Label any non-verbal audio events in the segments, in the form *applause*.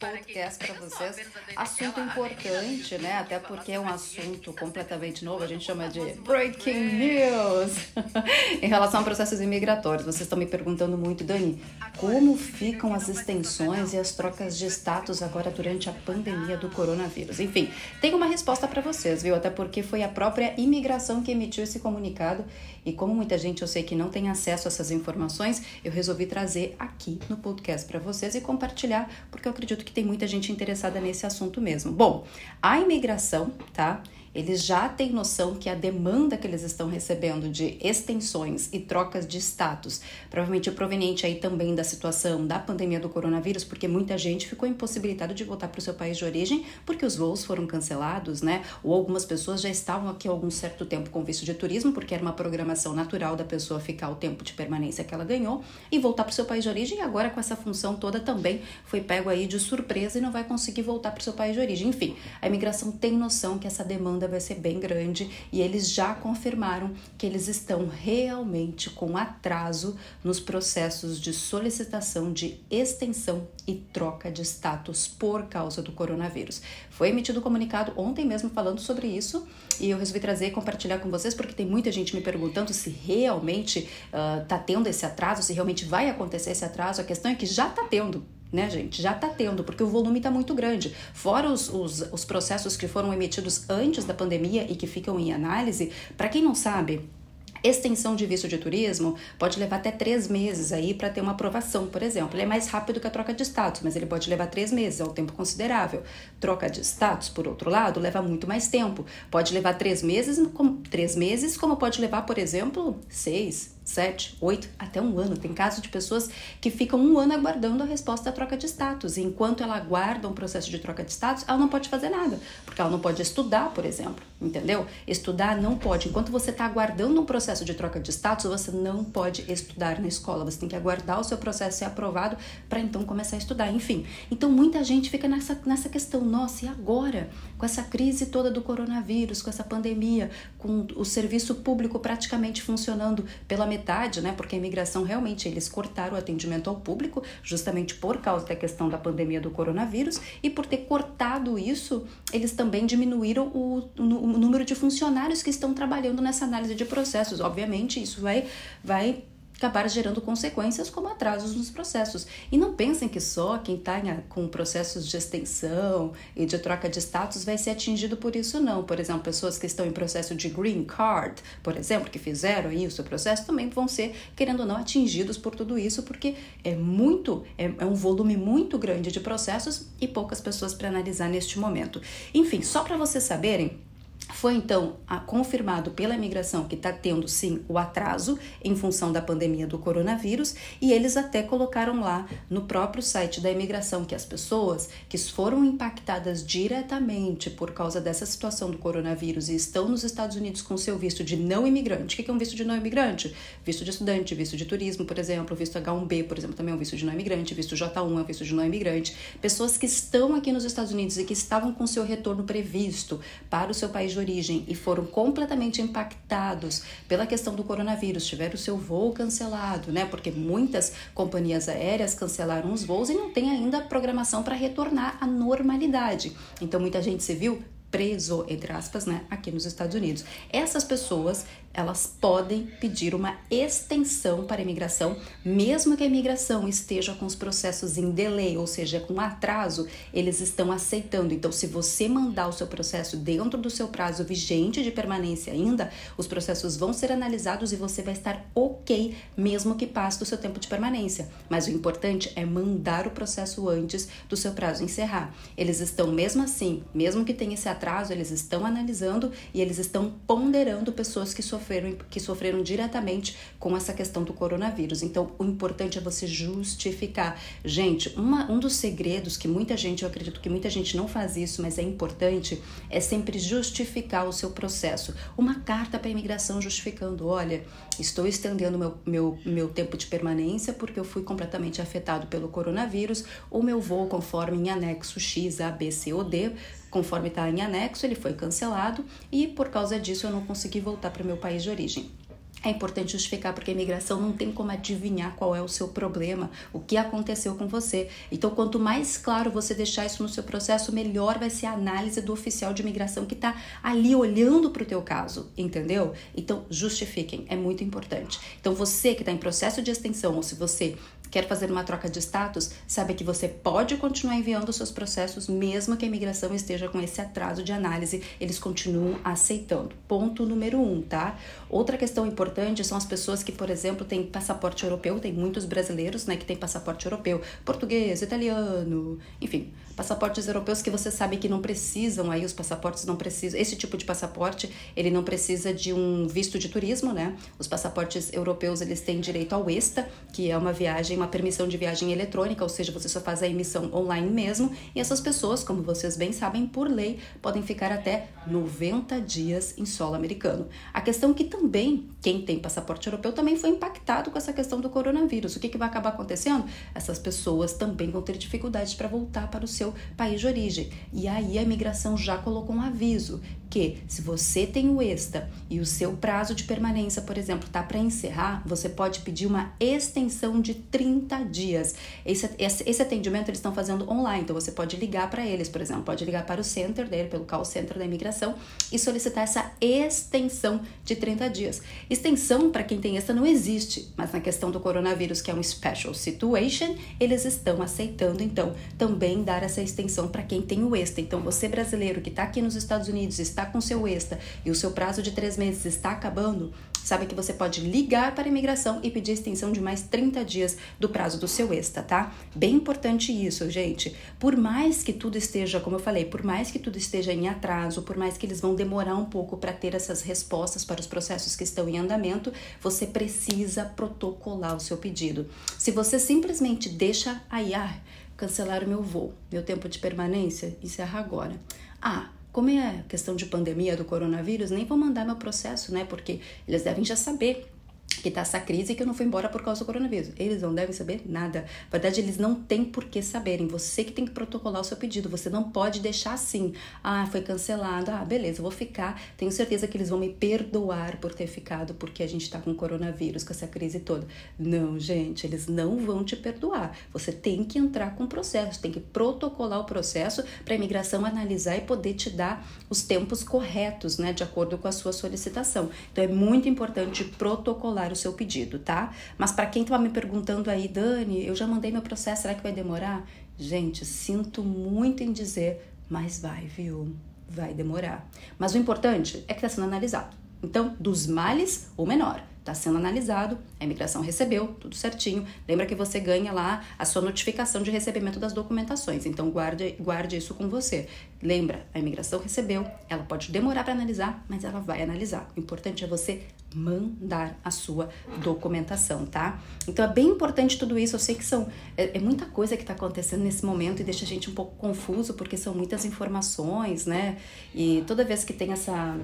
Bye. Podcast para vocês. Assunto importante, né? Até porque é um assunto completamente novo, a gente chama de breaking news *laughs* em relação a processos imigratórios. Vocês estão me perguntando muito, Dani, como ficam as extensões e as trocas de status agora durante a pandemia do coronavírus? Enfim, tem uma resposta para vocês, viu? Até porque foi a própria imigração que emitiu esse comunicado e como muita gente eu sei que não tem acesso a essas informações, eu resolvi trazer aqui no podcast para vocês e compartilhar, porque eu acredito que tem muita gente interessada nesse assunto mesmo. Bom, a imigração, tá? Eles já têm noção que a demanda que eles estão recebendo de extensões e trocas de status, provavelmente proveniente aí também da situação da pandemia do coronavírus, porque muita gente ficou impossibilitada de voltar para o seu país de origem porque os voos foram cancelados, né? Ou algumas pessoas já estavam aqui há algum certo tempo com visto de turismo, porque era uma programação natural da pessoa ficar o tempo de permanência que ela ganhou e voltar para o seu país de origem. E agora com essa função toda também foi pego aí de surpresa e não vai conseguir voltar para o seu país de origem. Enfim, a imigração tem noção que essa demanda vai ser bem grande e eles já confirmaram que eles estão realmente com atraso nos processos de solicitação de extensão e troca de status por causa do coronavírus. Foi emitido um comunicado ontem mesmo falando sobre isso e eu resolvi trazer e compartilhar com vocês porque tem muita gente me perguntando se realmente está uh, tendo esse atraso, se realmente vai acontecer esse atraso. A questão é que já está tendo né, gente? Já está tendo, porque o volume está muito grande. Fora os, os, os processos que foram emitidos antes da pandemia e que ficam em análise, para quem não sabe, Extensão de visto de turismo pode levar até três meses aí para ter uma aprovação, por exemplo. Ele é mais rápido que a troca de status, mas ele pode levar três meses, é um tempo considerável. Troca de status, por outro lado, leva muito mais tempo. Pode levar três meses, três meses, como pode levar, por exemplo, seis, sete, oito, até um ano. Tem casos de pessoas que ficam um ano aguardando a resposta da troca de status. E enquanto ela aguarda um processo de troca de status, ela não pode fazer nada, porque ela não pode estudar, por exemplo, entendeu? Estudar não pode. Enquanto você está aguardando um processo de troca de status, você não pode estudar na escola. Você tem que aguardar o seu processo ser aprovado para então começar a estudar. Enfim, então muita gente fica nessa, nessa questão: nossa, e agora? Com essa crise toda do coronavírus, com essa pandemia, com o serviço público praticamente funcionando pela metade metade, né? Porque a imigração realmente eles cortaram o atendimento ao público, justamente por causa da questão da pandemia do coronavírus, e por ter cortado isso, eles também diminuíram o, o, número de funcionários que estão trabalhando nessa análise de processos. Obviamente, isso vai, vai acabar gerando consequências como atrasos nos processos. E não pensem que só quem está com processos de extensão e de troca de status vai ser atingido por isso, não. Por exemplo, pessoas que estão em processo de green card, por exemplo, que fizeram aí o seu processo, também vão ser, querendo ou não, atingidos por tudo isso, porque é muito, é, é um volume muito grande de processos e poucas pessoas para analisar neste momento. Enfim, só para vocês saberem, foi então confirmado pela imigração que está tendo sim o atraso em função da pandemia do coronavírus, e eles até colocaram lá no próprio site da imigração que as pessoas que foram impactadas diretamente por causa dessa situação do coronavírus e estão nos Estados Unidos com seu visto de não imigrante. O que é um visto de não imigrante? Visto de estudante, visto de turismo, por exemplo, visto H1B, por exemplo, também é um visto de não imigrante, visto J1 é um visto de não imigrante. Pessoas que estão aqui nos Estados Unidos e que estavam com seu retorno previsto para o seu país de de origem e foram completamente impactados pela questão do coronavírus, tiveram o seu voo cancelado, né? Porque muitas companhias aéreas cancelaram os voos e não tem ainda programação para retornar à normalidade. Então muita gente se viu preso, entre aspas, né, aqui nos Estados Unidos. Essas pessoas, elas podem pedir uma extensão para a imigração, mesmo que a imigração esteja com os processos em delay, ou seja, com atraso, eles estão aceitando. Então, se você mandar o seu processo dentro do seu prazo vigente de permanência ainda, os processos vão ser analisados e você vai estar ok, mesmo que passe do seu tempo de permanência. Mas o importante é mandar o processo antes do seu prazo encerrar. Eles estão mesmo assim, mesmo que tenha esse atraso, eles estão analisando e eles estão ponderando pessoas que sofreram, que sofreram diretamente com essa questão do coronavírus. Então, o importante é você justificar. Gente, uma, um dos segredos que muita gente, eu acredito que muita gente não faz isso, mas é importante, é sempre justificar o seu processo. Uma carta para a imigração justificando: olha, estou estendendo meu, meu, meu tempo de permanência porque eu fui completamente afetado pelo coronavírus, o meu voo conforme em anexo X, A, B, C ou D Conforme está em anexo, ele foi cancelado e por causa disso eu não consegui voltar para o meu país de origem. é importante justificar porque a imigração não tem como adivinhar qual é o seu problema, o que aconteceu com você. Então, quanto mais claro você deixar isso no seu processo, melhor vai ser a análise do oficial de imigração que está ali olhando para o teu caso, entendeu? Então, justifiquem, é muito importante. Então, você que está em processo de extensão ou se você quer fazer uma troca de status, sabe que você pode continuar enviando seus processos, mesmo que a imigração esteja com esse atraso de análise, eles continuam aceitando. Ponto número um, tá? Outra questão importante são as pessoas que, por exemplo, têm passaporte europeu, tem muitos brasileiros, né, que têm passaporte europeu, português, italiano, enfim, passaportes europeus que você sabe que não precisam, aí os passaportes não precisam, esse tipo de passaporte, ele não precisa de um visto de turismo, né? Os passaportes europeus, eles têm direito ao ESTA, que é uma viagem uma permissão de viagem eletrônica, ou seja, você só faz a emissão online mesmo, e essas pessoas, como vocês bem sabem, por lei, podem ficar até 90 dias em solo americano. A questão que também, quem tem passaporte europeu também foi impactado com essa questão do coronavírus. O que, que vai acabar acontecendo? Essas pessoas também vão ter dificuldades para voltar para o seu país de origem. E aí a imigração já colocou um aviso que se você tem o ESTA e o seu prazo de permanência, por exemplo, está para encerrar, você pode pedir uma extensão de 30 dias. Esse, esse, esse atendimento eles estão fazendo online, então você pode ligar para eles, por exemplo, pode ligar para o center dele, pelo call center da imigração e solicitar essa extensão de 30 dias. Extensão para quem tem ESTA não existe, mas na questão do coronavírus, que é um special situation, eles estão aceitando então também dar essa extensão para quem tem o ESTA. Então você brasileiro que está aqui nos Estados Unidos, está com seu ESTA e o seu prazo de três meses está acabando, sabe que você pode ligar para a imigração e pedir extensão de mais 30 dias do prazo do seu ESTA, tá? Bem importante isso, gente. Por mais que tudo esteja, como eu falei, por mais que tudo esteja em atraso, por mais que eles vão demorar um pouco para ter essas respostas para os processos que estão em andamento, você precisa protocolar o seu pedido. Se você simplesmente deixa aí, ah, cancelar o meu voo, meu tempo de permanência, encerra agora. Ah, como é questão de pandemia do coronavírus, nem vou mandar meu processo, né? Porque eles devem já saber que tá essa crise e que eu não fui embora por causa do coronavírus. Eles não devem saber nada. Na verdade, eles não têm por que saberem. Você que tem que protocolar o seu pedido. Você não pode deixar assim. Ah, foi cancelado. Ah, beleza, vou ficar. Tenho certeza que eles vão me perdoar por ter ficado porque a gente tá com coronavírus, com essa crise toda. Não, gente, eles não vão te perdoar. Você tem que entrar com o processo, tem que protocolar o processo para a imigração analisar e poder te dar os tempos corretos, né, de acordo com a sua solicitação. Então é muito importante protocolar o seu pedido, tá? Mas para quem estava me perguntando aí, Dani, eu já mandei meu processo, será que vai demorar? Gente, sinto muito em dizer, mas vai, viu? Vai demorar. Mas o importante é que está sendo analisado. Então, dos males, o menor está sendo analisado, a imigração recebeu, tudo certinho. Lembra que você ganha lá a sua notificação de recebimento das documentações, então guarde, guarde isso com você. Lembra, a imigração recebeu, ela pode demorar para analisar, mas ela vai analisar. O importante é você mandar a sua documentação, tá? Então é bem importante tudo isso. Eu sei que são é, é muita coisa que está acontecendo nesse momento e deixa a gente um pouco confuso porque são muitas informações, né? E toda vez que tem essa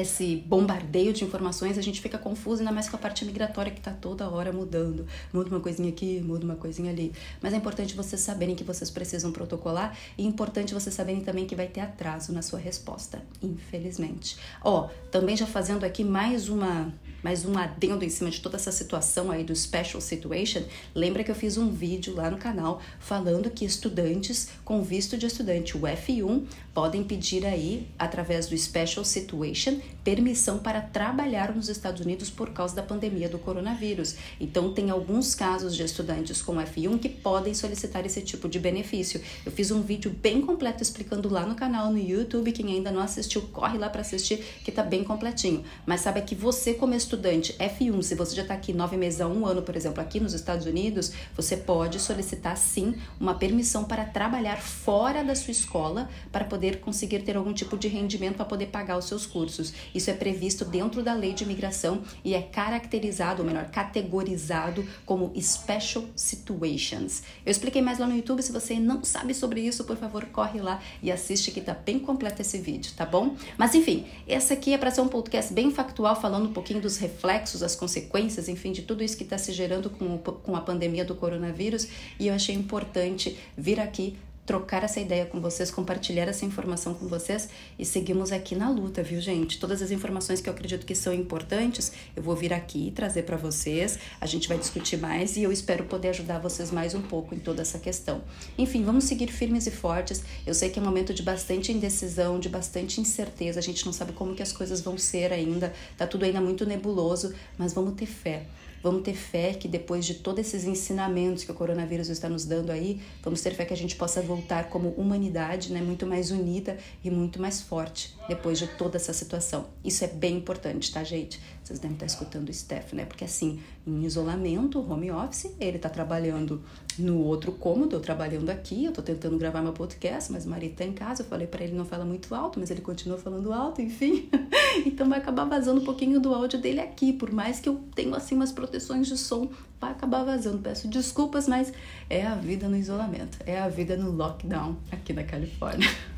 esse bombardeio de informações, a gente fica confuso, ainda mais com a parte migratória que está toda hora mudando. Muda uma coisinha aqui, muda uma coisinha ali. Mas é importante vocês saberem que vocês precisam protocolar e é importante vocês saberem também que vai ter atraso na sua resposta, infelizmente. Ó, oh, também já fazendo aqui mais uma mais um adendo em cima de toda essa situação aí do special situation, lembra que eu fiz um vídeo lá no canal falando que estudantes com visto de estudante, o F1, podem pedir aí, através do special situation, permissão para trabalhar nos Estados Unidos por causa da pandemia do coronavírus. Então, tem alguns casos de estudantes com F1 que podem solicitar esse tipo de benefício. Eu fiz um vídeo bem completo explicando lá no canal no YouTube. Quem ainda não assistiu, corre lá para assistir, que tá bem completinho. Mas sabe que você, como estudante F1, se você já está aqui nove meses a um ano, por exemplo, aqui nos Estados Unidos, você pode solicitar sim uma permissão para trabalhar fora da sua escola para poder conseguir ter algum tipo de rendimento para poder pagar os seus cursos. Isso é previsto dentro da lei de imigração e é caracterizado, ou melhor, categorizado como special situations. Eu expliquei mais lá no YouTube, se você não sabe sobre isso, por favor, corre lá e assiste que tá bem completo esse vídeo, tá bom? Mas enfim, essa aqui é para ser um podcast bem factual, falando um pouquinho dos reflexos, as consequências, enfim, de tudo isso que está se gerando com, com a pandemia do coronavírus e eu achei importante vir aqui trocar essa ideia com vocês, compartilhar essa informação com vocês e seguimos aqui na luta, viu, gente? Todas as informações que eu acredito que são importantes, eu vou vir aqui trazer para vocês. A gente vai discutir mais e eu espero poder ajudar vocês mais um pouco em toda essa questão. Enfim, vamos seguir firmes e fortes. Eu sei que é um momento de bastante indecisão, de bastante incerteza. A gente não sabe como que as coisas vão ser ainda. Tá tudo ainda muito nebuloso, mas vamos ter fé. Vamos ter fé que depois de todos esses ensinamentos que o coronavírus está nos dando aí, vamos ter fé que a gente possa voltar como humanidade, né, muito mais unida e muito mais forte depois de toda essa situação. Isso é bem importante, tá, gente? Vocês devem estar escutando o Steph, né? Porque assim, em isolamento, home office, ele tá trabalhando no outro cômodo, eu trabalhando aqui, eu tô tentando gravar meu podcast, mas o marido tá em casa, eu falei para ele não fala muito alto, mas ele continua falando alto, enfim. *laughs* então vai acabar vazando um pouquinho do áudio dele aqui, por mais que eu tenha assim umas proteções de som, vai acabar vazando. Peço desculpas, mas é a vida no isolamento, é a vida no lockdown aqui na Califórnia. *laughs*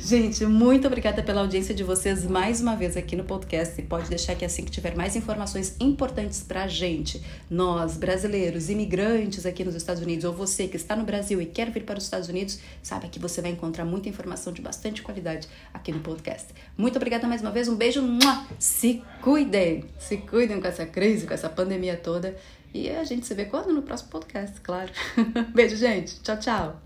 Gente, muito obrigada pela audiência de vocês mais uma vez aqui no podcast. E pode deixar que assim que tiver mais informações importantes pra gente, nós, brasileiros, imigrantes aqui nos Estados Unidos, ou você que está no Brasil e quer vir para os Estados Unidos, sabe que você vai encontrar muita informação de bastante qualidade aqui no podcast. Muito obrigada mais uma vez, um beijo, se cuidem, se cuidem com essa crise, com essa pandemia toda. E a gente se vê quando? No próximo podcast, claro. *laughs* beijo, gente. Tchau, tchau.